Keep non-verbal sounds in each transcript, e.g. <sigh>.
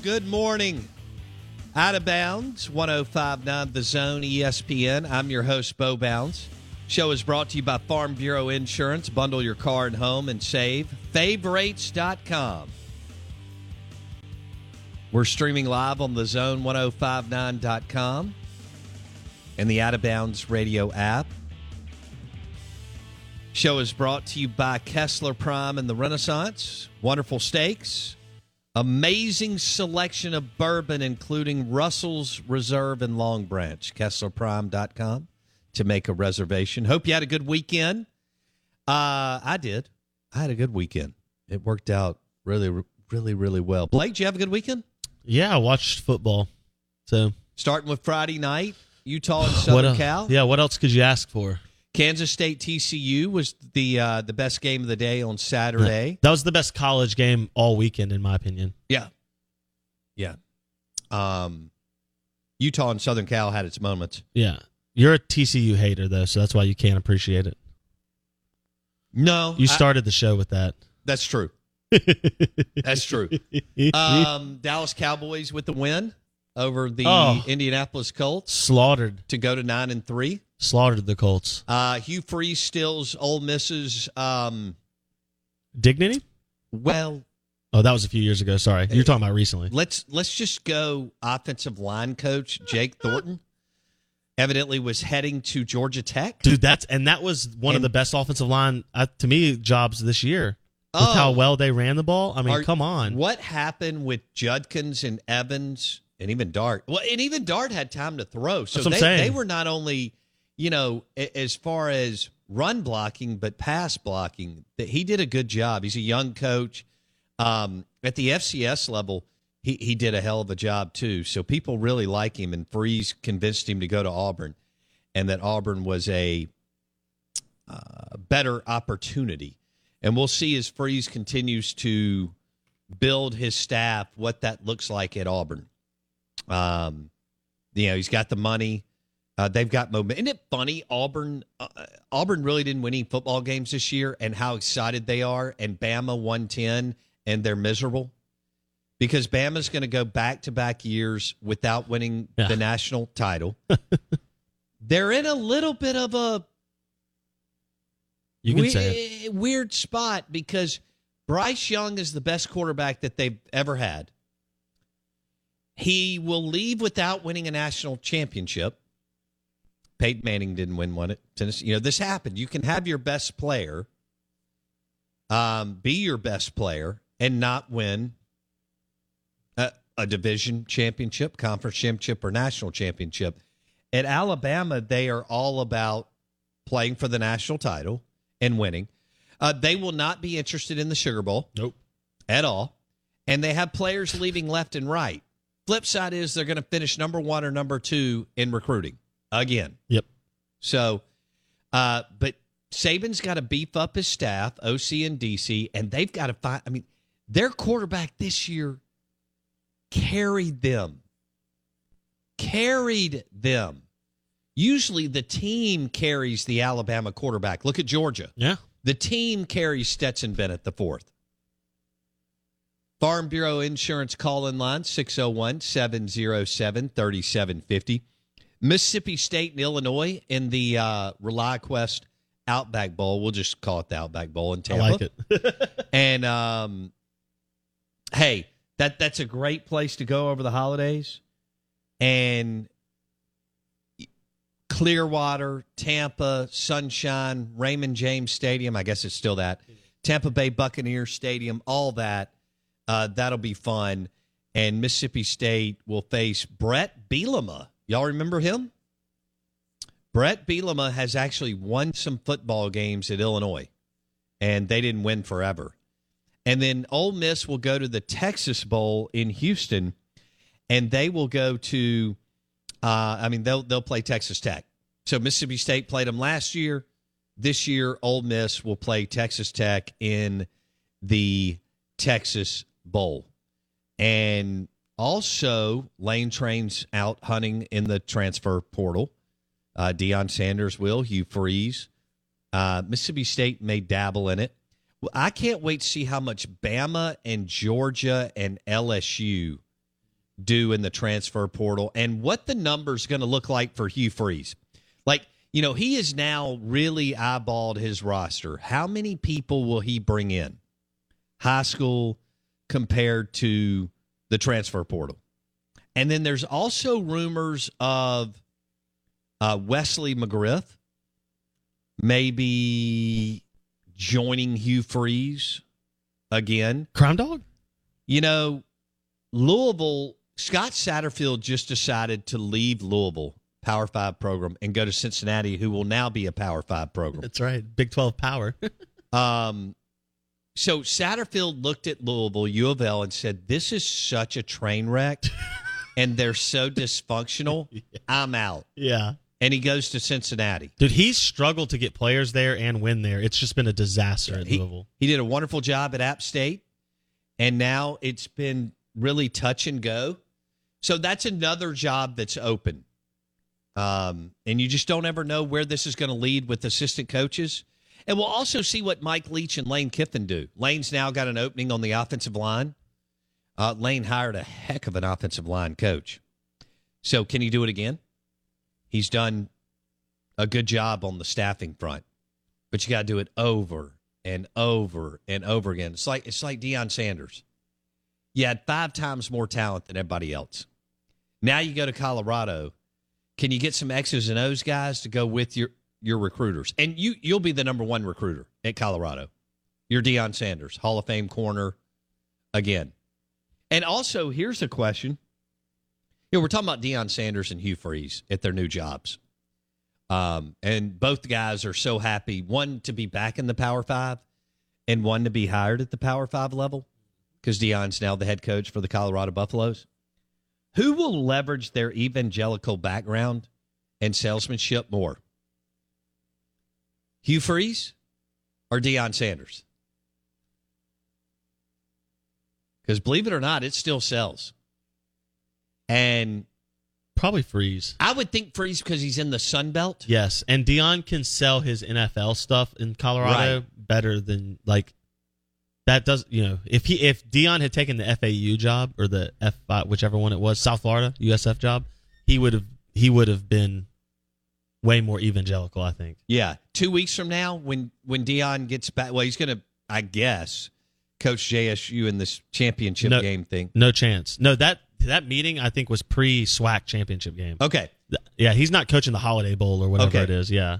Good morning. Out of bounds, 1059 The Zone ESPN. I'm your host, Bo Bounds. Show is brought to you by Farm Bureau Insurance. Bundle your car and home and save. Favorites.com. We're streaming live on the zone1059.com and the Out of Bounds radio app. Show is brought to you by Kessler Prime and the Renaissance. Wonderful steaks. Amazing selection of bourbon, including Russell's Reserve and Long Branch. KesslerPrime.com to make a reservation. Hope you had a good weekend. Uh, I did. I had a good weekend. It worked out really, really, really well. Blake, did you have a good weekend? Yeah, I watched football. So Starting with Friday night, Utah and <sighs> Southern else? Cal. Yeah, what else could you ask for? Kansas State TCU was the uh, the best game of the day on Saturday. That was the best college game all weekend, in my opinion. Yeah. Yeah. Um, Utah and Southern Cal had its moments. Yeah, you're a TCU hater though, so that's why you can't appreciate it. No, You I- started the show with that. that's true. <laughs> That's true. Um, Dallas Cowboys with the win over the Oh. Indianapolis Colts slaughtered, to go to nine and three. Slaughtered the Colts. Uh, Hugh Freeze stills Ole Miss's. Um, Dignity? well, Oh, that was a few years ago. Sorry, you're talking about recently. let's let's just go. Offensive line coach Jake Thornton evidently was heading to Georgia Tech. Dude, that's and that was one of the best offensive line uh, to me jobs this year. With Oh. how well they ran the ball. I mean, Are- come on. What happened with Judkins and Evans and even Dart? Well, and even Dart had time to throw. So That's what I'm they, saying. they were not only, you know, as far as run blocking, but pass blocking. That he did a good job. He's a young coach. Um, at the FCS level, he, he did a hell of a job too. So people really like him, and Freeze convinced him to go to Auburn, and that Auburn was a uh, better opportunity. And we'll see as Freeze continues to build his staff what that looks like at Auburn. Um, you know, he's got the money. Uh, they've got momentum. Isn't it funny? Auburn, uh, Auburn really didn't win any football games this year, and how excited they are. And Bama won ten, and they're miserable because Bama's going to go back to back years without winning Yeah. the national title. <laughs> they're in a little bit of a You can we- say it. Weird spot because Bryce Young is the best quarterback that they've ever had. He will leave without winning a national championship. Peyton Manning didn't win one at Tennessee. You know, this happened. You can have your best player, um, be your best player, and not win a, a division championship, conference championship, or national championship. At Alabama, they are all about playing for the national title and winning. Uh, they will not be interested in the Sugar Bowl. Nope. At all. And they have players leaving left and right. Flip side is they're going to finish number one or number two in recruiting again. Yep. So, uh, but Saban's got to beef up his staff, OC and DC, and they've got to find. I mean, their quarterback this year carried them. Carried them. Usually the team carries the Alabama quarterback. Look at Georgia. Yeah. The team carries Stetson Bennett the fourth. Farm Bureau Insurance call in line 601 707 3750. Mississippi State and Illinois in the uh, ReliaQuest Outback Bowl. We'll just call it the Outback Bowl in Tampa. I like it. <laughs> And um, hey, that that's a great place to go over the holidays. And Clearwater, Tampa, Sunshine, Raymond James Stadium. I guess it's still that. Tampa Bay Buccaneers Stadium, all that. Uh, that'll be fun. And Mississippi State will face Bret Bielema. Y'all remember him? Bret Bielema has actually won some football games at Illinois, and they didn't win forever. And then Ole Miss will go to the Texas Bowl in Houston, and they will go to. Uh, I mean, they'll they'll play Texas Tech. So Mississippi State played them last year. This year, Ole Miss will play Texas Tech in the Texas Bowl, and also Lane Train's out hunting in the transfer portal. Uh, Deion Sanders will, Hugh Freeze. Uh, Mississippi State may dabble in it. Well, I can't wait to see how much Bama and Georgia and LSU do in the transfer portal and what the number's going to look like for Hugh Freeze. Like, you know, he has now really eyeballed his roster. How many people will he bring in? High school compared to the transfer portal. And then there's also rumors of uh, Wesley McGriff maybe joining Hugh Freeze again. Crime Dog? You know, Louisville, Scott Satterfield just decided to leave Louisville Power Five program and go to Cincinnati, who will now be a Power Five program. That's right. Big 12 power. <laughs> Um, so Satterfield looked at Louisville, U of L, and said, This is such a train wreck <laughs> and they're so dysfunctional. <laughs> I'm out. yeah. And he goes to Cincinnati. Dude, he's struggled to get players there and win there. It's just been a disaster at He, Louisville. he did a wonderful job at App State, and now it's been really touch and go. So that's another job that's open. Um, and you just don't ever know where this is going to lead with assistant coaches. And we'll also see what Mike Leach and Lane Kiffin do. Lane's now got an opening on the offensive line. Uh, Lane hired a heck of an offensive line coach. So can he do it again? He's done a good job on the staffing front, but you got to do it over and over and over again. It's like it's like Deion Sanders. You had five times more talent than everybody else. Now you go to Colorado. Can you get some X's and O's guys to go with your your recruiters? And you you'll be the number one recruiter at Colorado. You're Deion Sanders, Hall of Fame corner again. And also, here's a question. You know, we're talking about Deion Sanders and Hugh Freeze at their new jobs. Um, and both guys are so happy, one to be back in the Power Five and one to be hired at the Power Five level because Deion's now the head coach for the Colorado Buffaloes. Who will leverage their evangelical background and salesmanship more? Hugh Freeze or Deion Sanders? Because believe it or not, it still sells. And Probably Freeze. I would think Freeze because he's in the Sun Belt. Yes, and Deion can sell his NFL stuff in Colorado Right. better than like that. Does you know if he if Deion had taken the FAU job or the F whichever one it was South Florida USF job, he would have he would have been way more evangelical. I think. Yeah, two weeks from now, when when Deion gets back, well, he's going to, I guess, coach JSU in this championship No. game thing. No chance. No that that meeting I think was pre SWAC championship game. Okay, Yeah, he's not coaching the Holiday Bowl or whatever Okay. it is. Yeah.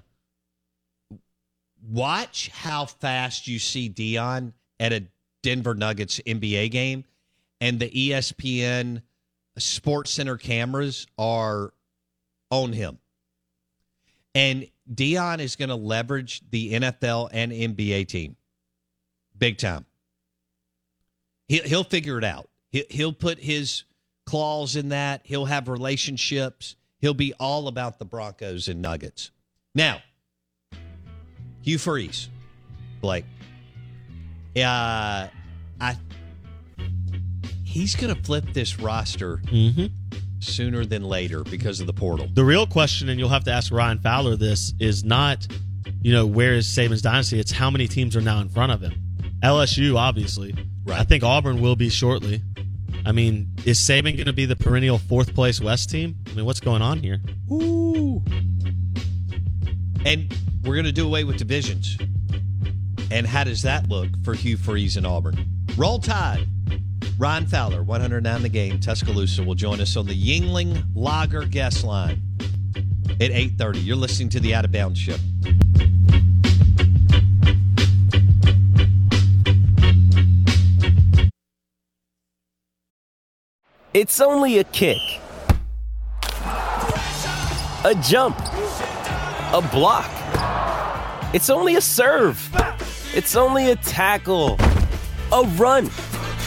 Watch how fast you see Deion at a Denver Nuggets NBA game, and the ESPN Sports Center cameras are on him. And Deion is going to leverage the NFL and NBA team big time. He'll, he'll figure it out. He'll, put his claws in that. He'll have relationships. He'll be all about the Broncos and Nuggets. Now, Hugh Freeze, Blake. Uh, I he's going to flip this roster Mm-hmm. Sooner than later because of the portal. The real question, and you'll have to ask Ryan Fowler this, is not, you know, where is Saban's dynasty? It's how many teams are now in front of him. LSU, obviously. Right. I think Auburn will be shortly. I mean, is Saban going to be the perennial fourth place West team? I mean, what's going on here? Ooh. And we're going to do away with divisions. And how does that look for Hugh Freeze and Auburn? Roll Tide. Ryan Fowler, 109 the game, Tuscaloosa, will join us on the Yuengling Lager guest line at 8.30. You're listening to the Out of Bounds Show. It's only a kick, a jump, a block. It's only a serve. It's only a tackle, a run.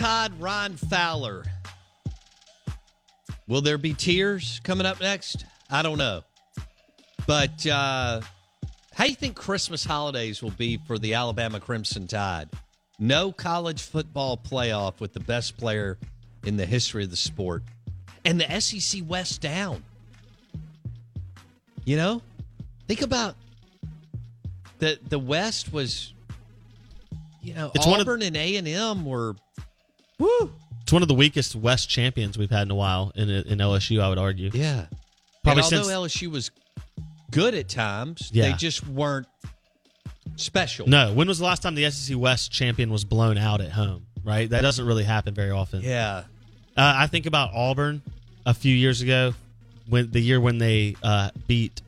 Roll Ron Fowler. Will there be tears coming up next? I don't know. But uh, how do you think Christmas holidays will be for the Alabama Crimson Tide? No college football playoff with the best player in the history of the sport. And the SEC West down. You know? Think about the the West was you know, It's one of- Auburn and A and M were woo. It's one of the weakest West champions we've had in a while in in LSU. I would argue. Yeah. Probably and although LSU was good at times, Yeah. they just weren't special. no. When was the last time the SEC West champion was blown out at home? Right. That doesn't really happen very often. Yeah. Uh, I think about Auburn a few years ago, when the year when they uh, beat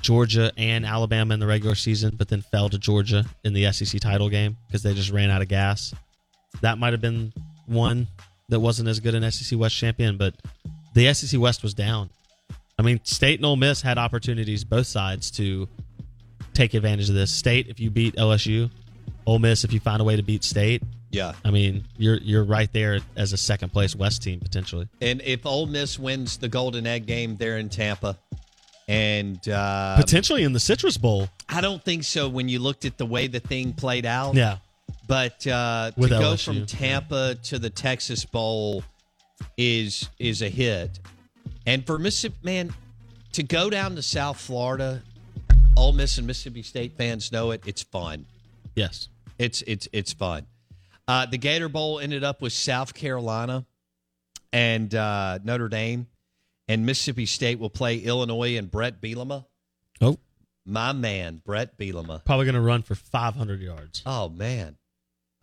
Georgia and Alabama in the regular season, but then fell to Georgia in the SEC title game because they just ran out of gas. That might have been one that wasn't as good an SEC West champion, but the SEC West was down. I mean, State and Ole Miss had opportunities both sides to take advantage of this. State, if you beat LSU, Ole Miss, if you find a way to beat State, Yeah. I mean, you're you're right there as a second place West team potentially. And if Ole Miss wins the Golden Egg game there in Tampa, and uh, potentially in the Citrus Bowl. I don't think so when you looked at the way the thing played out. Yeah. But uh, to With go from Tampa to the Texas Bowl is is a hit. And for Mississippi, man, to go down to South Florida, Ole Miss and Mississippi State fans know it. It's fun. Yes. It's it's it's fun. Uh, the Gator Bowl ended up with South Carolina and uh, Notre Dame, and Mississippi State will play Illinois and Bret Bielema. Oh, my man, Bret Bielema. Probably going to run for 500 yards. Oh man,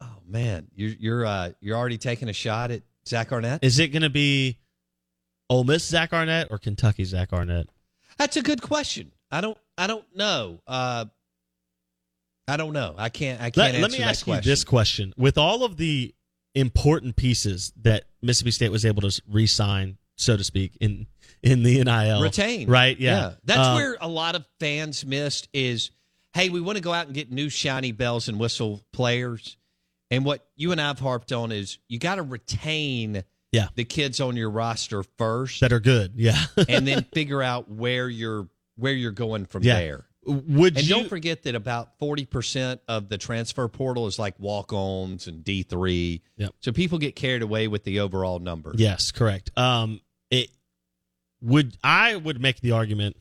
oh man, you're you're uh, you're already taking a shot at Zach Arnett. Is it going to be Ole Miss Zach Arnett or Kentucky Zach Arnett? That's a good question. I don't I don't know. Uh, I don't know. I can't. I can't Let, answer let me ask question. you this question: With all of the important pieces that Mississippi State was able to re-sign, so to speak, in in the NIL, retain right? Yeah, That's Uh, where a lot of fans missed is, hey, we want to go out and get new shiny bells and whistle players, and what you and I've harped on is you got to retain yeah the kids on your roster first, that are good. Yeah, <laughs> and then figure out where you're where you're going from Yeah. there. Would and you? don't forget that about forty percent of the transfer portal is like walk-ons and D three. Yep. So people get carried away with the overall number. Yes, correct. Um, it would I would make the argument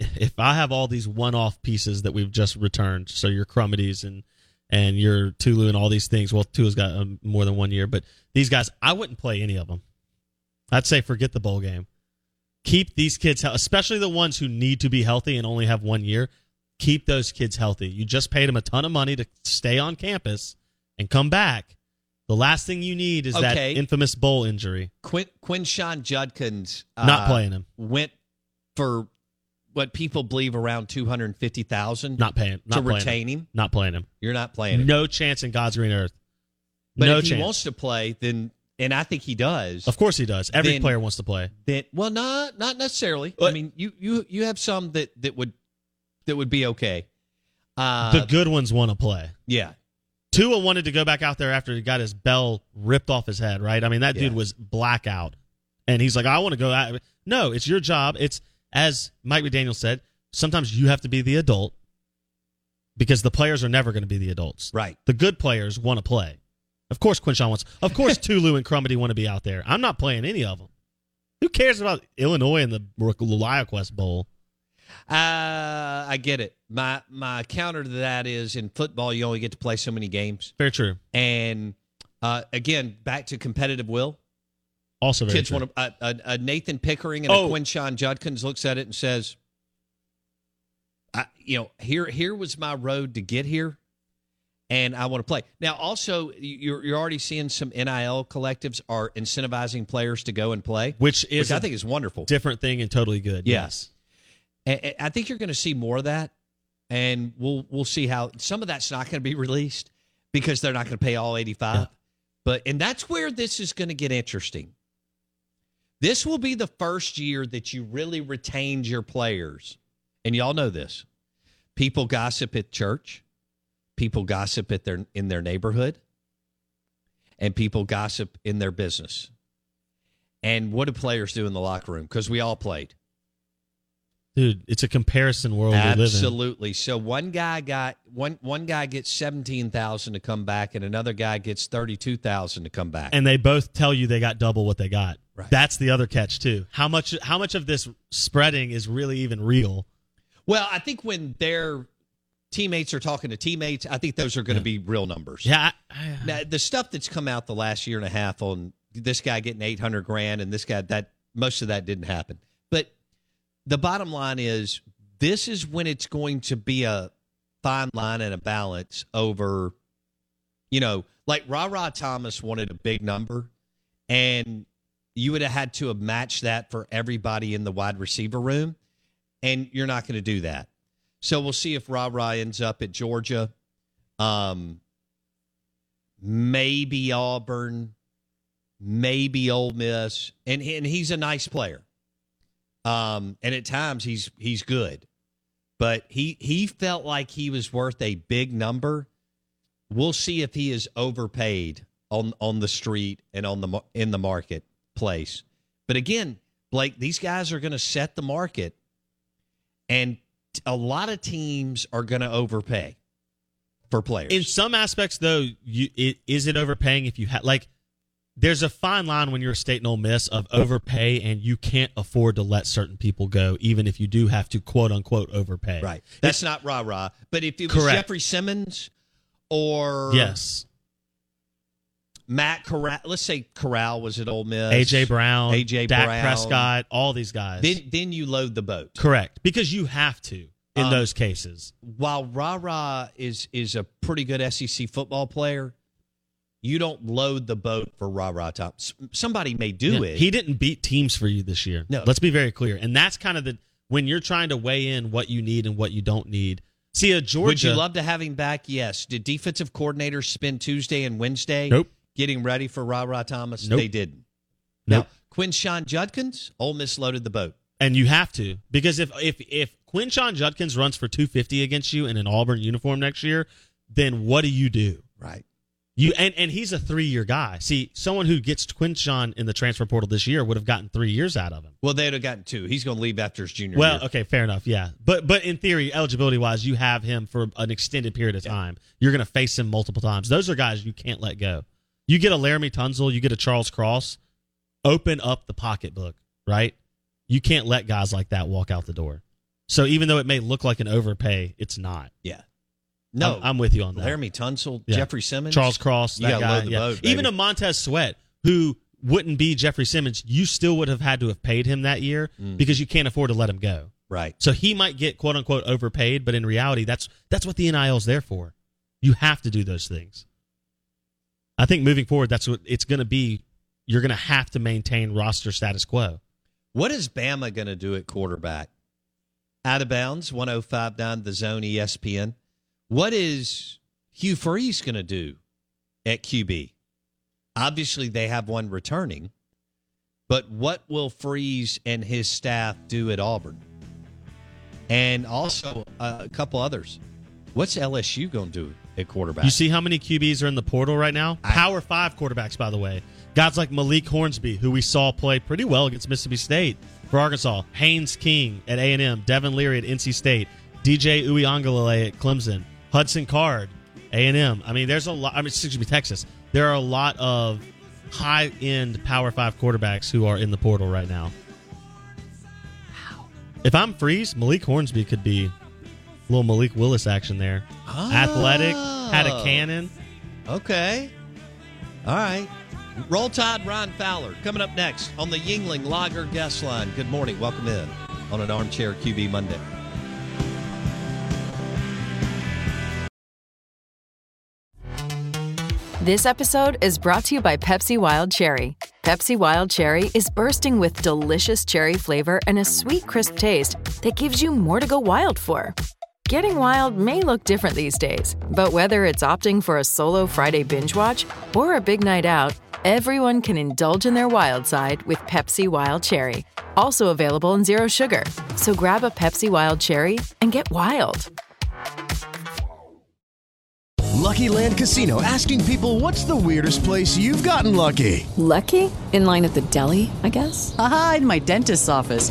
if I have all these one-off pieces that we've just returned, so your Crumedys and and your Tulu and all these things. Well, Tulu's got um, more than one year, but these guys, I wouldn't play any of them. I'd say forget the bowl game. Keep these kids, especially the ones who need to be healthy and only have one year. Keep those kids healthy. You just paid them a ton of money to stay on campus and come back. The last thing you need is that infamous bowl injury. Quin Quinshon Judkins uh, Not playing him. went for what people believe around two hundred fifty thousand. Not paying. Not to playing retain him. him. Not playing him. You're not playing him. No chance in God's green earth. but no if chance. he wants to play, then and I think he does. of course he does. Every Then- player wants to play. Then well, not not necessarily. I But- mean, you you you have some that that would that would be okay. Uh, the good ones want to play. yeah, Tua wanted to go back out there after he got his bell ripped off his head, right? I mean, that dude was blackout. And he's like, I want to go out. No, it's your job. It's, as Mike McDaniel said, sometimes you have to be the adult because the players are never going to be the adults. right. The good players want to play. Of course, Quinshon wants. Of course, <laughs> Tulu and Crumedy want to be out there. I'm not playing any of them. Who cares about Illinois and the LiaQuest Bowl? Uh, I get it. My my counter to that is in football, you only get to play so many games, Very true. and uh, again, back to competitive will. Also Kids want to. Nathan Pickering and Oh. a Quinshon Judkins looks at it and says, I, "You know, here here was my road to get here, and I want to play." Now, also, you're you're already seeing some NIL collectives are incentivizing players to go and play, which is which I think is wonderful. different thing and totally good. Yes. And- and I think you're going to see more of that, and we'll we'll see how some of that's not going to be released because they're not going to pay all 85. Yeah. But and that's where this is going to get interesting. This will be the first year that you really retained your players, and y'all know this. People gossip at church, people gossip at their in their neighborhood, and people gossip in their business. And what do players do in the locker room? Because we all played. Dude, it's a comparison world we live in. Absolutely. So one guy got one one guy gets seventeen thousand to come back, and another guy gets thirty two thousand to come back. and they both tell you they got double what they got. Right. That's the other catch too. How much how much of this spreading is really even real? well, I think when their teammates are talking to teammates, I think those are going to be real numbers. Yeah, I, I, Now, the stuff that's come out the last year and a half on this guy getting eight hundred grand and this guy that most of that didn't happen. But the bottom line is this is when it's going to be a fine line and a balance over, you know, like Ra Ra Thomas wanted a big number, and you would have had to have matched that for everybody in the wide receiver room, and you're not going to do that. So we'll see if Ra Ra ends up at Georgia. Um, maybe Auburn, maybe Ole Miss, and and he's a nice player. Um, and at times he's he's good, but he he felt like he was worth a big number. We'll see if he is overpaid on on the street and on the in the marketplace. But again, Blake, these guys are going to set the market, and a lot of teams are going to overpay for players. in some aspects though, you it, is it overpaying if you have like there's a fine line when you're a state and Ole Miss of overpay and you can't afford to let certain people go, even if you do have to quote unquote overpay. Right. That's not rah rah. But if it was Correct. Jeffrey Simmons or Yes. Matt Corral, let's say Corral was at Ole Miss, AJ Brown, AJ Dak Brown, Prescott, all these guys. then then you load the boat. Correct. Because you have to in Um, those cases. While rah rah is is a pretty good SEC football player, you don't load the boat for rah rah top. S- Somebody may do Yeah, it. He didn't beat teams for you this year. No. Let's be very clear. And that's kind of the when you're trying to weigh in what you need and what you don't need. See, a Georgia. Would you love to have him back? Yes. Did defensive coordinators spend Tuesday and Wednesday Nope. Getting ready for Ra Ra Thomas? Nope. They didn't. Nope. Now, Quinshon Judkins, Ole Miss loaded the boat. and you have to because if if if Quinshon Judkins runs for 250 against you in an Auburn uniform next year, then what do you do? Right. You and and he's a three year guy. See, someone who gets Quinshon in the transfer portal this year would have gotten three years out of him. Well, they'd have gotten two. He's going to leave after his junior Well, year. okay, fair enough. Yeah, but but in theory, eligibility wise, you have him for an extended period of time. You're going to face him multiple times. Those are guys you can't let go. You get a Laremy Tunsil, you get a Charles Cross. Open up the pocketbook, right? You can't let guys like that walk out the door. So even though it may look like an overpay, it's not. Yeah. No, I'm, I'm with you on that. Laremy Tunsil, Yeah. Jeffrey Simmons, Charles Cross, that guy. yeah. boat, Even a Montez Sweat, who wouldn't be Jeffrey Simmons, you still would have had to have paid him that year Mm. because you can't afford to let him go. Right. So he might get quote unquote overpaid, but in reality, that's that's what the NIL is there for. You have to do those things. I think moving forward, that's what it's going to be. You're going to have to maintain roster status quo. What is Bama going to do at quarterback? Out of bounds, 1059 the zone ESPN. What is Hugh Freeze going to do at QB? Obviously, they have one returning, but what will Freeze and his staff do at Auburn? And also uh, a couple others. What's LSU going to do at quarterback? You see how many QBs are in the portal right now? Power five quarterbacks, by the way. Guys like Malik Hornsby, who we saw play pretty well against Mississippi State for Arkansas. Haynes King at A and M. Devin Leary at NC State. DJ Uiagalelei at Clemson. Hudson Card, A and M. I mean, there's a lot. I mean, excuse me, Texas. There are a lot of high end Power Five quarterbacks who are in the portal right now. If I'm Freeze, Malik Hornsby could be little Malik Willis action there. Athletic, had a Oh. cannon. Okay. All right. Roll Tide, Ron Fowler. Coming up next on the Yuengling Lager guest line. Good morning. Welcome in on an Armchair QB Monday. This episode is brought to you by Pepsi Wild Cherry. Pepsi Wild Cherry is bursting with delicious cherry flavor and a sweet, crisp taste that gives you more to go wild for. Getting wild may look different these days, but whether it's opting for a solo Friday binge watch or a big night out, everyone can indulge in their wild side with Pepsi Wild Cherry. Also available in Zero Sugar. So grab a Pepsi Wild Cherry and get wild. Lucky Land Casino asking people what's the weirdest place you've gotten lucky? Lucky? In line at the deli, I guess? Aha, in my dentist's office.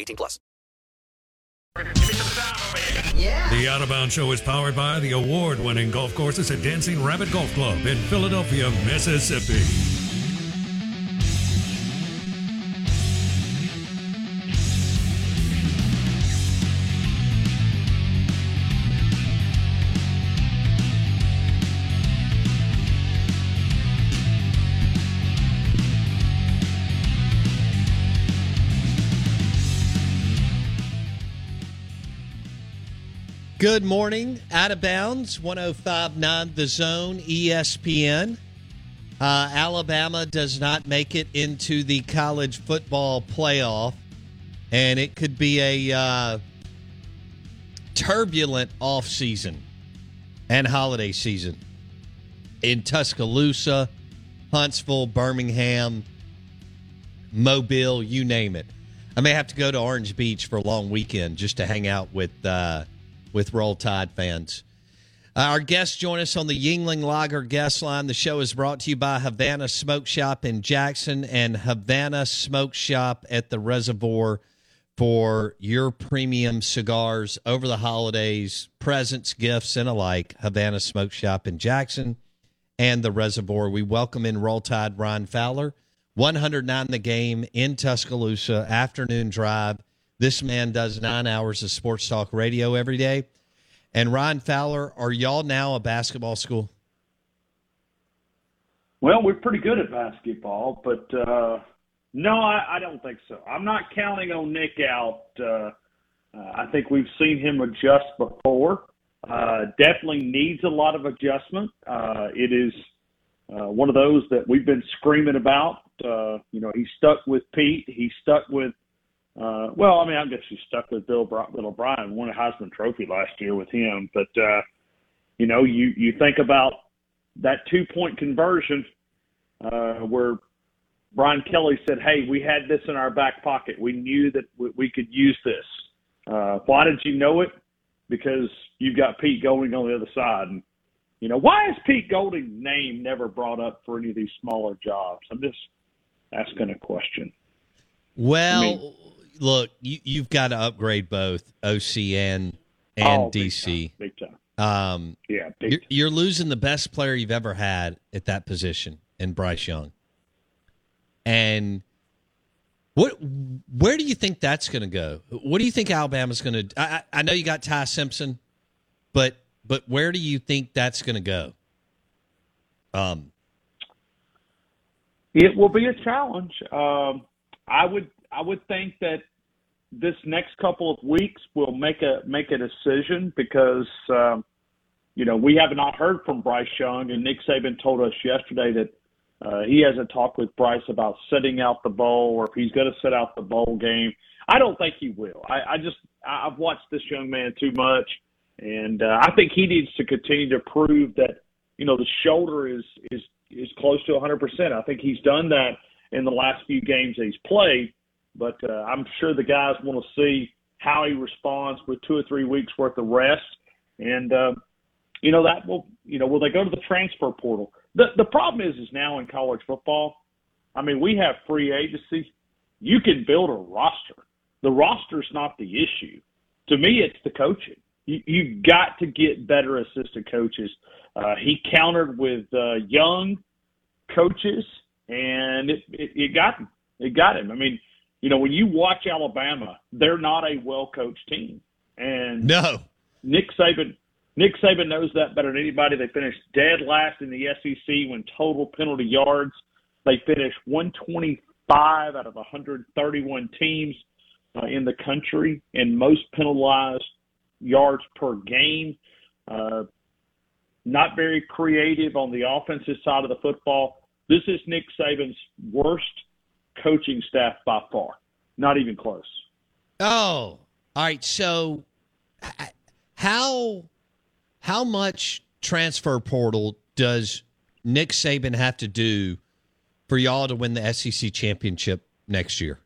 18 plus. The Out of Bounds Show is powered by the award winning golf courses at Dancing Rabbit Golf Club in Philadelphia, Mississippi. Good morning. Out of bounds, 1059 The Zone, ESPN. Uh, Alabama does not make it into the college football playoff, and it could be a uh, turbulent offseason and holiday season in Tuscaloosa, Huntsville, Birmingham, Mobile, you name it. I may have to go to Orange Beach for a long weekend just to hang out with uh, with Roll Tide fans. Uh, our guests join us on the Yuengling Lager guest line. The show is brought to you by Havana Smoke Shop in Jackson and Havana Smoke Shop at the Reservoir for your premium cigars over the holidays, presents, gifts, and alike. Havana Smoke Shop in Jackson and the Reservoir. We welcome in Roll Tide Ryan Fowler. 109 the game in Tuscaloosa, afternoon drive. This man does nine hours of sports talk radio every day. And Ryan Fowler, are y'all now a basketball school? Well, we're pretty good at basketball, but uh, no, I, I don't think so. I'm not counting on Nick out. Uh, uh, I think we've seen him adjust before. Uh, definitely needs a lot of adjustment. Uh, it is uh, one of those that we've been screaming about. Uh, you know, he's stuck with Pete. He's stuck with uh, well, I mean, I guess he's stuck with Bill, Bill O'Brien, won a Heisman Trophy last year with him. But uh, you know, you you think about that two point conversion uh, where Brian Kelly said, "Hey, we had this in our back pocket. We knew that we, we could use this. Uh, why did you know it? Because you've got Pete Golding on the other side." And you know, why is Pete Golding's name never brought up for any of these smaller jobs? I'm just asking a question. Well, I mean, look, you, have got to upgrade both OC and and oh, DC. Big time. Big time. Um, yeah, you're, you're, losing the best player you've ever had at that position in Bryce Young. And what? Where do you think that's going to go? What do you think Alabama's going to? I, I know you got Ty Simpson, but but where do you think that's going to go? Um, it will be a challenge. Um, I would I would think that this next couple of weeks we'll make a make a decision because um, you know we have not heard from Bryce Young and Nick Saban told us yesterday that uh, he hasn't talked with Bryce about sitting out the bowl or if he's going to sit out the bowl game. I don't think he will. I, I just I've watched this young man too much, and uh, I think he needs to continue to prove that you know the shoulder is is is close to 100%. I think he's done that in the last few games that he's played. But uh, I'm sure the guys want to see how he responds with two or three weeks worth of rest, and uh, you know that will you know will they go to the transfer portal? The the problem is is now in college football. I mean, we have free agency. You can build a roster. The roster's not the issue. To me, it's the coaching. You, you've got to get better assistant coaches. Uh, he countered with uh, young coaches, and it, it, it got him. It got him. I mean, you know, when you watch Alabama, they're not a well coached team. And no, Nick Saban, Nick Saban knows that better than anybody. They finished dead last in the SEC when total penalty yards. They finished 125 out of 131 teams uh, in the country, and most penalized yards per game. Uh, not very creative on the offensive side of the football. This is Nick Saban's worst coaching staff by far. Not even close. Oh, all right. So, how how much transfer portal does Nick Saban have to do for y'all to win the SEC championship next year?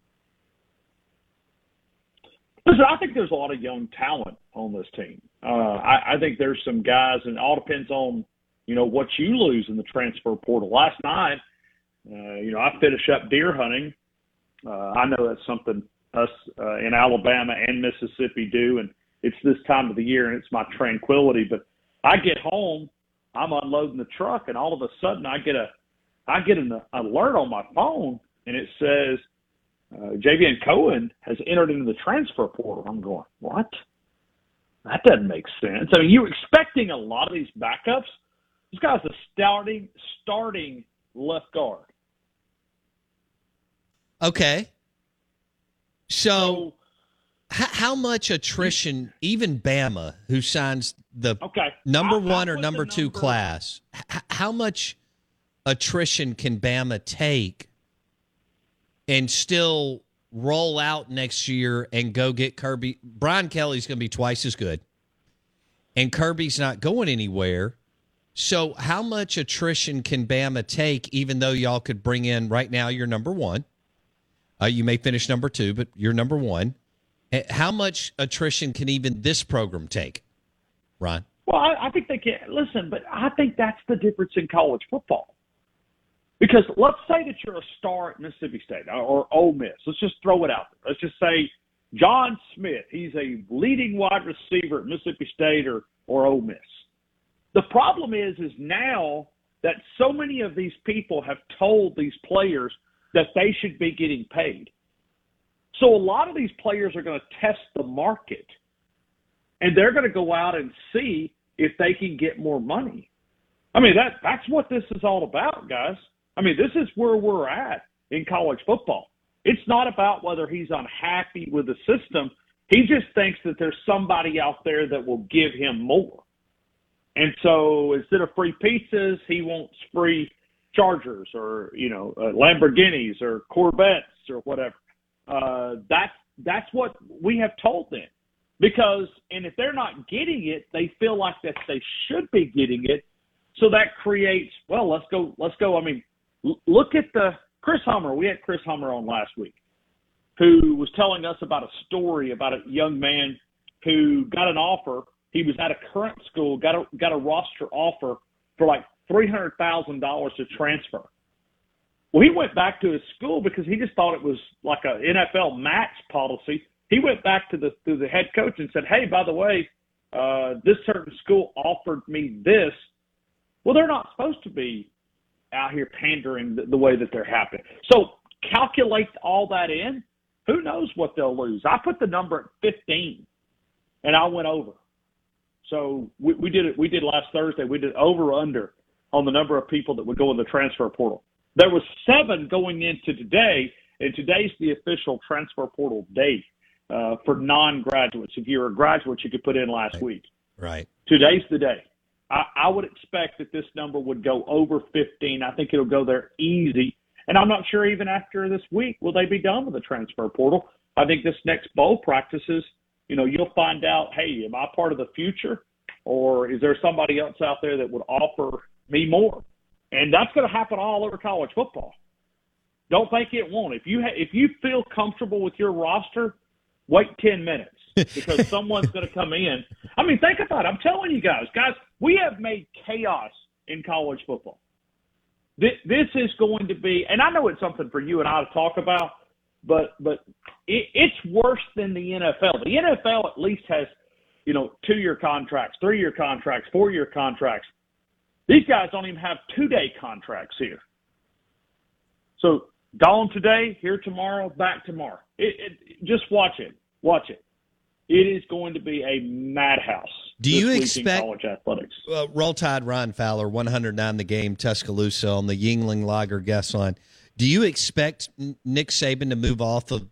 Listen, I think there's a lot of young talent on this team. Uh, I, I think there's some guys, and it all depends on you know what you lose in the transfer portal. Last night, uh, you know, I finish up deer hunting. Uh, I know that's something us uh, in Alabama and Mississippi do, and it's this time of the year, and it's my tranquility. But I get home, I'm unloading the truck, and all of a sudden I get a I get an alert on my phone, and it says uh, Javion Cohen has entered into the transfer portal. I'm going, what? That doesn't make sense. I mean, you're expecting a lot of these backups. This guy's a starting starting left guard. Okay. So, h- how much attrition, even Bama, who signs the okay. number I, one I or number two number. class, h- how much attrition can Bama take and still roll out next year and go get Kirby? Brian Kelly's going to be twice as good, and Kirby's not going anywhere. So, how much attrition can Bama take, even though y'all could bring in right now your number one? Uh, you may finish number two, but you're number one. How much attrition can even this program take, Ron? Well, I, I think they can listen, but I think that's the difference in college football. Because let's say that you're a star at Mississippi State or, or Ole Miss. Let's just throw it out there. Let's just say John Smith. He's a leading wide receiver at Mississippi State or or Ole Miss. The problem is, is now that so many of these people have told these players that they should be getting paid. So a lot of these players are going to test the market and they're going to go out and see if they can get more money. I mean that that's what this is all about, guys. I mean, this is where we're at in college football. It's not about whether he's unhappy with the system. He just thinks that there's somebody out there that will give him more. And so instead of free pizzas, he wants free Chargers or you know uh, Lamborghinis or Corvettes or whatever. Uh, that's that's what we have told them because and if they're not getting it, they feel like that they should be getting it. So that creates well, let's go, let's go. I mean, l- look at the Chris Hummer. We had Chris Hummer on last week, who was telling us about a story about a young man who got an offer. He was at a current school, got a got a roster offer for like three hundred thousand dollars to transfer. Well, he went back to his school because he just thought it was like a NFL match policy. He went back to the to the head coach and said, "Hey, by the way, uh, this certain school offered me this." Well, they're not supposed to be out here pandering the, the way that they're happening. So calculate all that in. Who knows what they'll lose? I put the number at 15, and I went over. So we, we did it. We did last Thursday. We did over under on the number of people that would go in the transfer portal. There was seven going into today, and today's the official transfer portal date uh, for non-graduates. If you're a graduate, you could put in last week. Right. Today's the day. I, I would expect that this number would go over 15. I think it'll go there easy. And I'm not sure even after this week will they be done with the transfer portal. I think this next bowl practices, you know, you'll find out, hey, am I part of the future, or is there somebody else out there that would offer me more? And that's going to happen all over college football. Don't think it won't. If you ha- if you feel comfortable with your roster, wait 10 minutes <laughs> because someone's going to come in. I mean, think about it. I'm telling you guys, guys, we have made chaos in college football. This, this is going to be, and I know it's something for you and I to talk about, but but it, it's worse than the NFL. The NFL at least has, you know, two year contracts, three year contracts, four year contracts. These guys don't even have two day contracts here. So gone today, here tomorrow, back tomorrow. It, it, just watch it. Watch it. It is going to be a madhouse. Do you this week in expect college athletics? uh, Roll Tide Ryan Fowler, 109 the game, Tuscaloosa on the Yuengling Lager guest line? Do you expect Nick Saban to move off of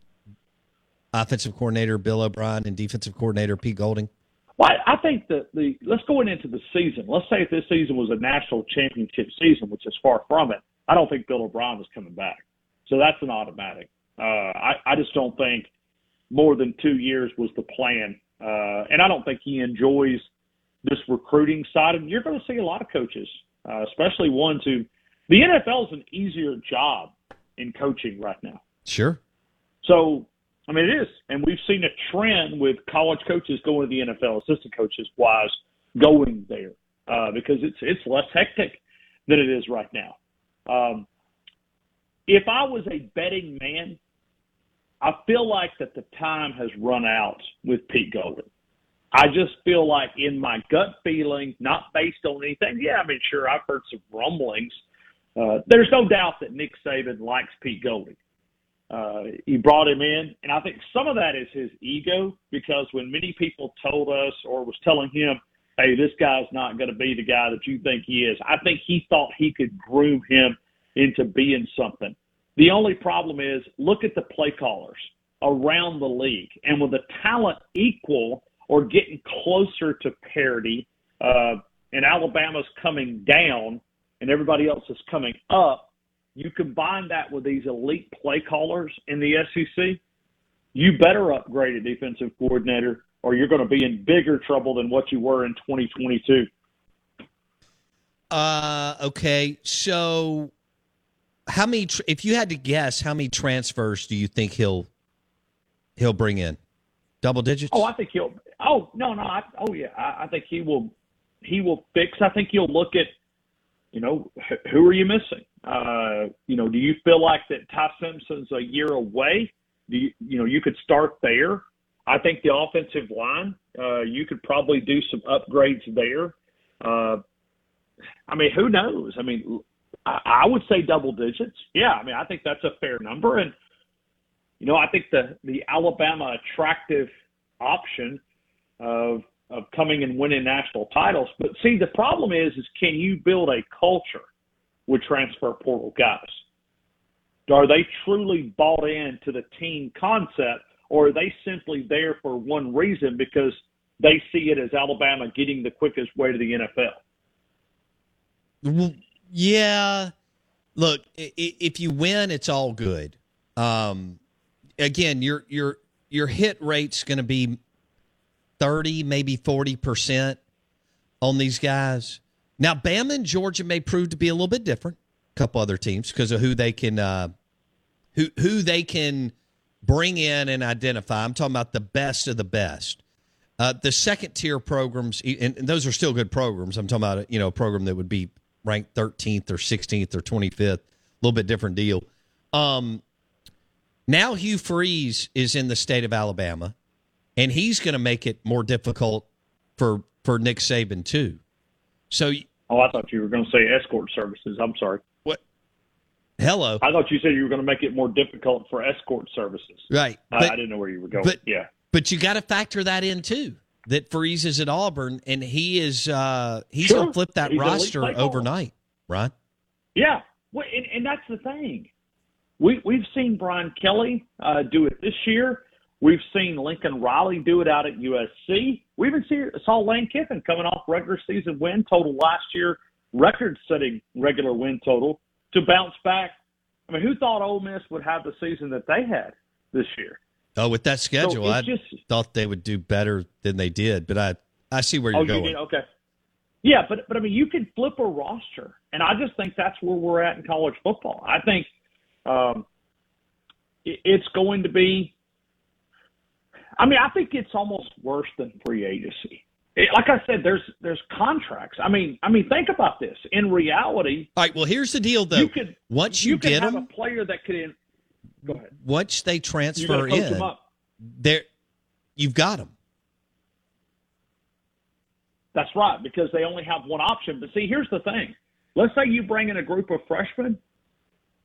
offensive coordinator Bill O'Brien and defensive coordinator Pete Golding? Well, I think that the let's go into the season. Let's say if this season was a national championship season, which is far from it. I don't think Bill O'Brien is coming back, so that's an automatic. Uh, I, I just don't think more than two years was the plan, uh, and I don't think he enjoys this recruiting side. And you're going to see a lot of coaches, uh, especially ones who the NFL is an easier job in coaching right now. Sure. So, I mean, it is. And we've seen a trend with college coaches going to the NFL, assistant coaches wise, going there uh, because it's it's less hectic than it is right now. Um, if I was a betting man, I feel like that the time has run out with Pete Golding. I just feel like in my gut feeling, not based on anything. Yeah, I mean, sure, I've heard some rumblings. Uh, there's no doubt that Nick Saban likes Pete Golding. Uh, he brought him in, and I think some of that is his ego because when many people told us or was telling him, "Hey, this guy's not going to be the guy that you think he is," I think he thought he could groom him into being something. The only problem is look at the play callers around the league, and with the talent equal or getting closer to parity, uh, and Alabama's coming down, and everybody else is coming up you combine that with these elite play callers in the SEC, you better upgrade a defensive coordinator or you're going to be in bigger trouble than what you were in 2022. Uh, okay. So, how many? Tr- if you had to guess, how many transfers do you think he'll he'll bring in? Double digits? Oh, I think he'll. Oh no, no. I, oh yeah, I, I think he will. he will fix. I think you'll look at, you know, who are you missing? Uh, you know, do you feel like that Ty Simpson's a year away? Do you, you know, you could start there. I think the offensive line, uh, you could probably do some upgrades there. Uh, I mean, who knows? I mean, I, I would say double digits. Yeah, I mean, I think that's a fair number. And you know, I think the the Alabama attractive option of of coming and winning national titles. But see, the problem is, is can you build a culture with transfer portal guys? Are they truly bought into the team concept, or are they simply there for one reason because they see it as Alabama getting the quickest way to the NFL? Yeah. Look, if you win, it's all good. Um, again, your your your hit rate's going to be thirty, maybe forty percent on these guys. Now, Bama and Georgia may prove to be a little bit different. A couple other teams because of who they can uh, who who they can bring in and identify. I'm talking about the best of the best. Uh, the second tier programs, and, and those are still good programs. I'm talking about you know a program that would be ranked 13th or 16th or 25th, a little bit different deal. Um, now Hugh Freeze is in the state of Alabama, and he's going to make it more difficult for for Nick Saban too. So, Oh, I thought you were going to say escort services. I'm sorry. What? Hello. I thought you said you were going to make it more difficult for escort services. right? I, But- I didn't know where you were going. but- yeah. But you got to factor that in too. That Freeze is at Auburn, and he is uh, he's Sure. going to flip that He's roster overnight, right? Yeah, well, and, and that's the thing. We we've seen Brian Kelly uh, do it this year. We've seen Lincoln Riley do it out at USC. We even see, saw Lane Kiffin coming off regular season win total last year, record-setting regular win total to bounce back. I mean, who thought Ole Miss would have the season that they had this year? Oh, with that schedule, I just- thought they would do better than they did. But I I see where you're oh, going. you did okay. Yeah, but but I mean, you can flip a roster, and I just think that's where we're at in college football. I think um, it, it's going to be. I mean, I think it's almost worse than free agency. It, like I said, there's there's contracts. I mean, I mean, think about this. In reality, All right. Well, here's the deal, though. you could once you, could get have them, a player that could. In, go ahead. once they transfer in, them up. there you've got them. That's right, because they only have one option. But see, here's the thing. Let's say you bring in a group of freshmen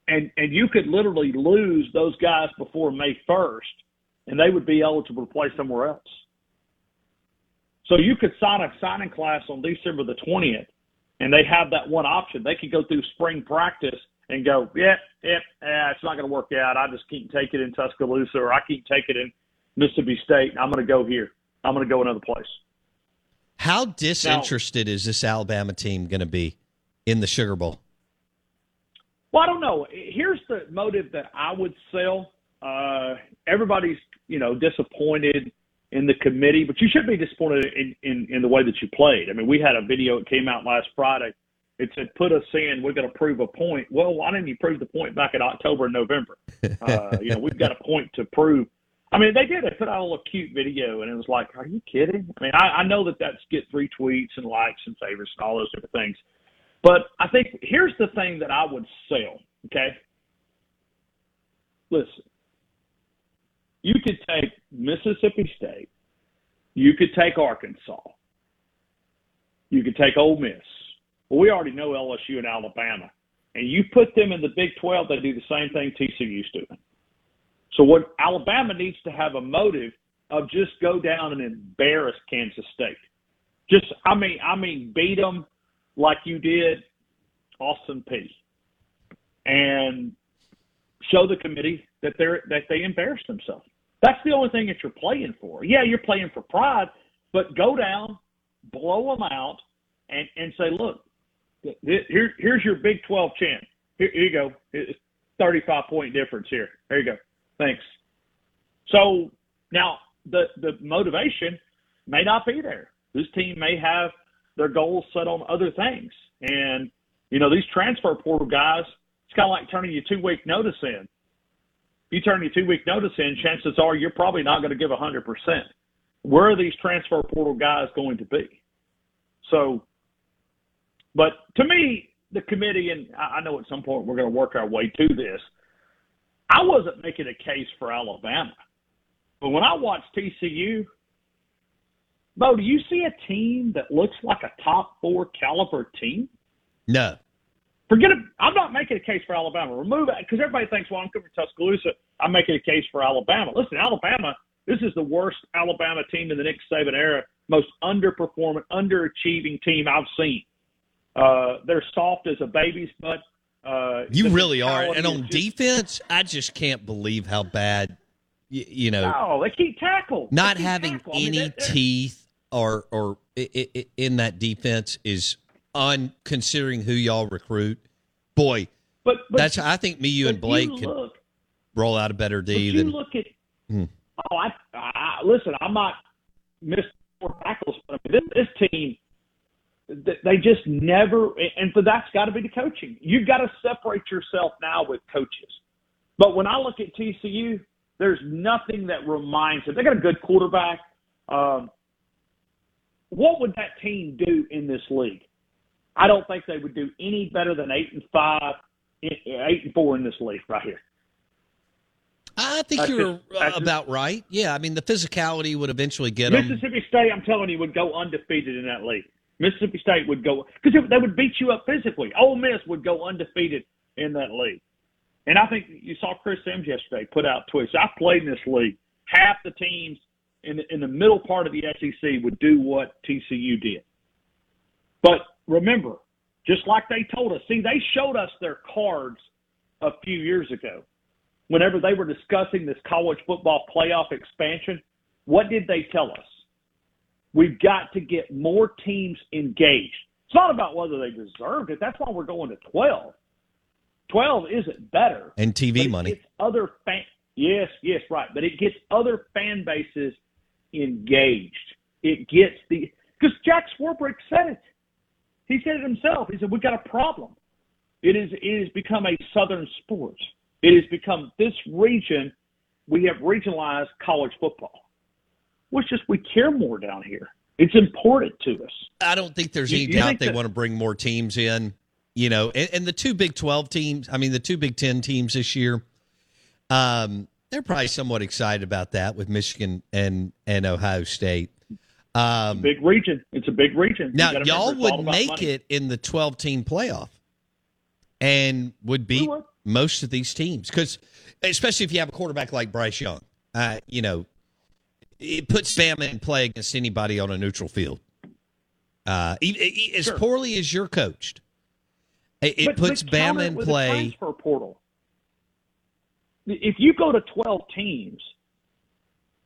and and you could literally lose those guys before May 1st and they would be eligible to play somewhere else. So you could sign a signing class on December the 20th and they have that one option. They could go through spring practice and go, yeah, yeah, yeah it's not going to work out. I just can't take it in Tuscaloosa or I can't take it in Mississippi State. I'm going to go here. I'm going to go another place. How disinterested is this Alabama team going to be in the Sugar Bowl? Well, I don't know. Here's the motive that I would sell. Uh, everybody's, you know, disappointed in the committee, but you should be disappointed in, in, in the way that you played. I mean, we had a video that came out last Friday. It said, put us in, we're going to prove a point. Well, why didn't you prove the point back in October and November? <laughs> Uh, you know, we've got a point to prove. I mean, they did. They put out a little cute video, and it was like, are you kidding? I mean, I, I know that that's get gets retweets and likes and favorites and all those different things. But I think here's the thing that I would sell, okay? Listen, you could take Mississippi State, you could take Arkansas, you could take Ole Miss. Well, we already know LSU and Alabama. And you put them in the Big 12, they do the same thing TCU's doing. So what Alabama needs to have a motive of just go down and embarrass Kansas State. Just I mean I mean beat them like you did Austin Peay And show the committee that they're that they embarrass themselves. That's the only thing that you're playing for. Yeah, you're playing for pride, but go down, blow them out, and and say, look, here here's your Big 12 champ. Here, here you go. It's 35 point difference here. There you go. Thanks. So now the the motivation may not be there. This team may have their goals set on other things, and you know these transfer portal guys. It's kind of like turning your two week notice in. You turn your two week notice in, chances are you're probably not going to give hundred percent. Where are these transfer portal guys going to be? So, but to me, the committee, and I I know at some point we're going to work our way to this. I wasn't making a case for Alabama, but when I watch TCU, Bo, do you see a team that looks like a top four caliber team? No. Forget it. I'm not making a case for Alabama. Remove it because everybody thinks, well, I'm coming from Tuscaloosa. I'm making a case for Alabama. Listen, Alabama. This is the worst Alabama team in the Nick Saban era. Most underperforming, underachieving team I've seen. Uh, they're soft as a baby's butt. Uh, You really are. And on just- defense, I just can't believe how bad, you, you know, no, they keep tackle. not keep having tackle. I mean, any they're- they're- teeth or or i- i- i- in that defense is un considering who y'all recruit. Boy, But, but that's I think me, you, and Blake you can look, roll out a better D you than. look at Hmm. Oh, I, I listen. I'm not missing four tackles, but I mean, this, this team they just never. And for that's got to be the coaching. You've got to separate yourself now with coaches. But when I look at TCU, there's nothing that reminds them. They got a good quarterback. Um, what would that team do in this league? I don't think they would do any better than eight and five, eight and four in this league right here. I think That's you're just- uh, just- about right. Yeah, I mean the physicality would eventually get them. Mississippi State, I'm telling you, would go undefeated in that league. Mississippi State would go because they would beat you up physically. Ole Miss would go undefeated in that league. And I think you saw Chris Sims yesterday put out tweets. I played in this league. Half the teams in the, in the middle part of the SEC would do what TCU did. But remember, just like they told us, see, they showed us their cards a few years ago. Whenever they were discussing this college football playoff expansion, what did they tell us? We've got to get more teams engaged. It's not about whether they deserved it. That's why we're going to 12. 12 isn't better. and TV money. other fan. Yes, yes, right. But it gets other fan bases engaged. It gets the because Jack Swarbrick said it. He said it himself. He said we've got a problem. It is it has become a southern sport. It has become this region. We have regionalized college football. Well, it's just we care more down here. It's important to us. I don't think there's any you doubt they that- want to bring more teams in. You know, and, and the two Big Twelve teams. I mean, the two Big Ten teams this year. Um, they're probably somewhat excited about that with Michigan and and Ohio State. Um, Big region. It's a big region. Now y'all remember, it's all would make money. it in the twelve team playoff, and would beat most of these teams because, especially if you have a quarterback like Bryce Young, uh, you know, it puts Bama in play against anybody on a neutral field. Uh, as Sure. poorly as you're coached, it, But- puts but Bama in play. transfer portal. If you go to 12 teams,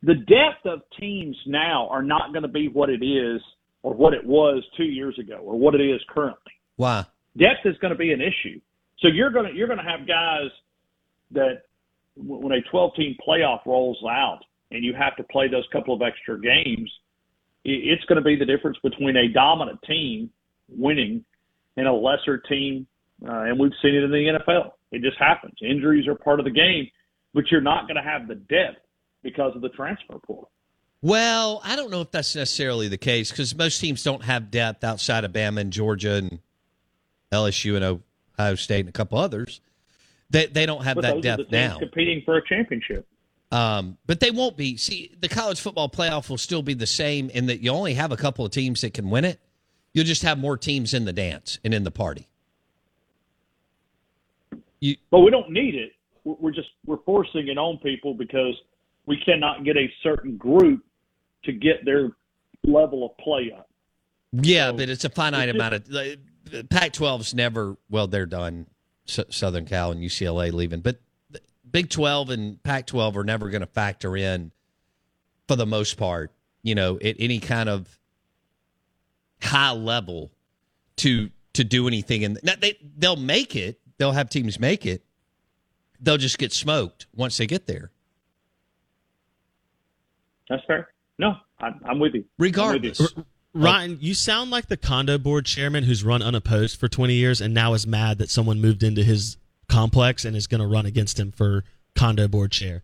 the depth of teams now are not going to be what it is or what it was two years ago or what it is currently. Why? Depth is going to be an issue. So you're going to you're going to have guys that when a 12 team playoff rolls out and you have to play those couple of extra games, it's going to be the difference between a dominant team winning and a lesser team. Uh, and we've seen it in the NFL. It just happens. Injuries are part of the game, but you're not going to have the depth because of the transfer portal. Well, I don't know if that's necessarily the case because most teams don't have depth outside of Bama and Georgia and LSU and Ohio State and a couple others. They they don't have but that those are the depth now. competing for a championship. Um, but they won't be. See, the college football playoff will still be the same in that you only have a couple of teams that can win it. You'll just have more teams in the dance and in the party. but we don't need it. We're we're just we're forcing it on people because we cannot get a certain group to get their level of play up. Yeah, but it's a finite it's amount of. like, Pac-12's never. Well, they're done. S- Southern Cal and UCLA leaving, but the Big 12 and Pac-12 are never going to factor in, for the most part. You know, at any kind of high level to to do anything. And they they'll make it. They'll have teams make it. They'll just get smoked once they get there. That's fair. No, I'm, I'm with you. Regardless. With you. Ryan, you sound like the condo board chairman who's run unopposed for 20 years and now is mad that someone moved into his complex and is going to run against him for condo board chair.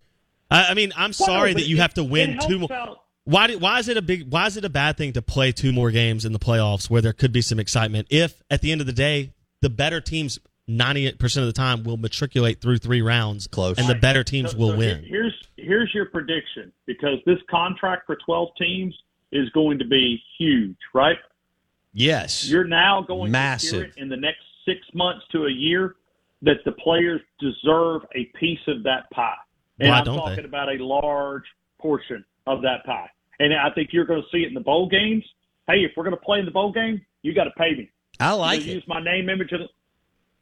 I, I mean, I'm sorry but that you it- have to win two more. out- Why do, why is it a big why is it a bad thing to play two more games in the playoffs where there could be some excitement if at the end of the day the better teams 98% of the time will matriculate through 3 rounds Close. and the better teams So- will so win. Here's here's your prediction because this contract for 12 teams is going to be huge, right? Yes. You're now going to Massive. hear it in the next six months to a year that the players deserve a piece of that pie. And Why I'm talking they? about a large portion of that pie. And I think you're going to see it in the bowl games. Hey, if we're going to play in the bowl game, you got to pay me. I like it. Use my name, image, and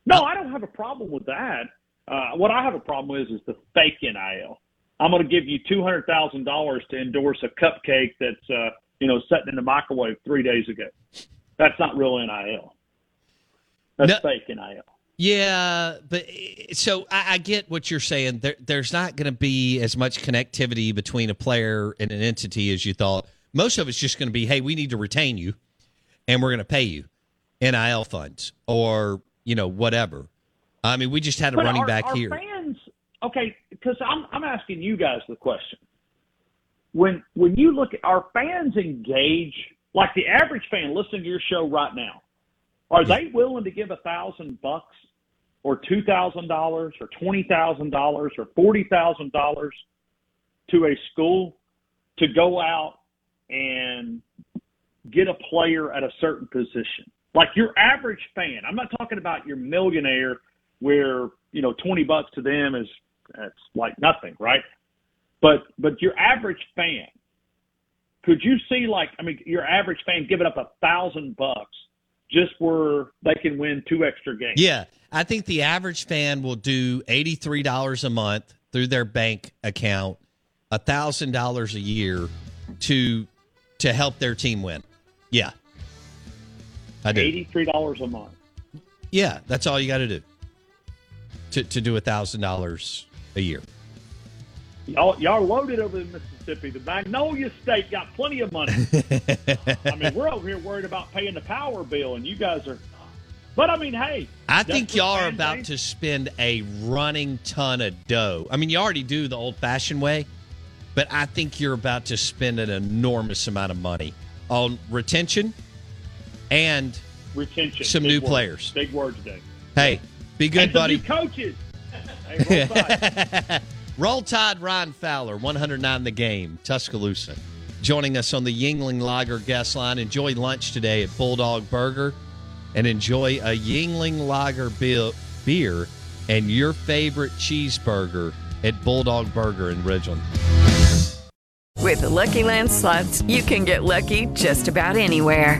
no, I don't have a problem with that. Uh, what I have a problem with is the fake NIL. I'm going to give you two hundred thousand dollars to endorse a cupcake that's uh, you know sitting in the microwave three days ago. That's not real NIL. That's No- fake NIL. Yeah, but so I, I get what you're saying. There, there's not going to be as much connectivity between a player and an entity as you thought. Most of it's just going to be, hey, we need to retain you, and we're going to pay you NIL funds or you know whatever. I mean, we just had a But running are- back are here. Fans, okay, because I'm I'm asking you guys the question. When when you look at are fans engage Like the average fan listening to your show right now, are they willing to give a thousand bucks or two thousand dollars or twenty thousand dollars or forty thousand dollars to a school to go out and get a player at a certain position? Like your average fan, I'm not talking about your millionaire where, you know, 20 bucks to them is that's like nothing, right? But but your average fan, could you see like I mean your average fan giving up a thousand bucks just where they can win two extra games? Yeah, I think the average fan will do eighty three dollars a month through their bank account, a thousand dollars a year to to help their team win. Yeah, I do. Eighty-three dollars a month. Yeah, that's all you got to do to to do a thousand dollars a year. Y'all, y'all loaded over in Mississippi. The Magnolia State got plenty of money. <laughs> I mean, we're over here worried about paying the power bill, and you guys are. But I mean, hey, I think y'all are about think. to spend a running ton of dough. I mean, you already do the old fashioned way, but I think you're about to spend an enormous amount of money on retention and retention. some big new players. Big word today. Hey, be good, buddy. coaches. Hey, roll <laughs> Tide. Roll Tide, Ryan Fowler, 109 the game, Tuscaloosa. Joining us on the Yuengling Lager guest line. Enjoy lunch today at Bulldog Burger and enjoy a Yuengling Lager beer, beer and your favorite cheeseburger at Bulldog Burger in Ridgeland. With the Lucky Land slots, you can get lucky just about anywhere.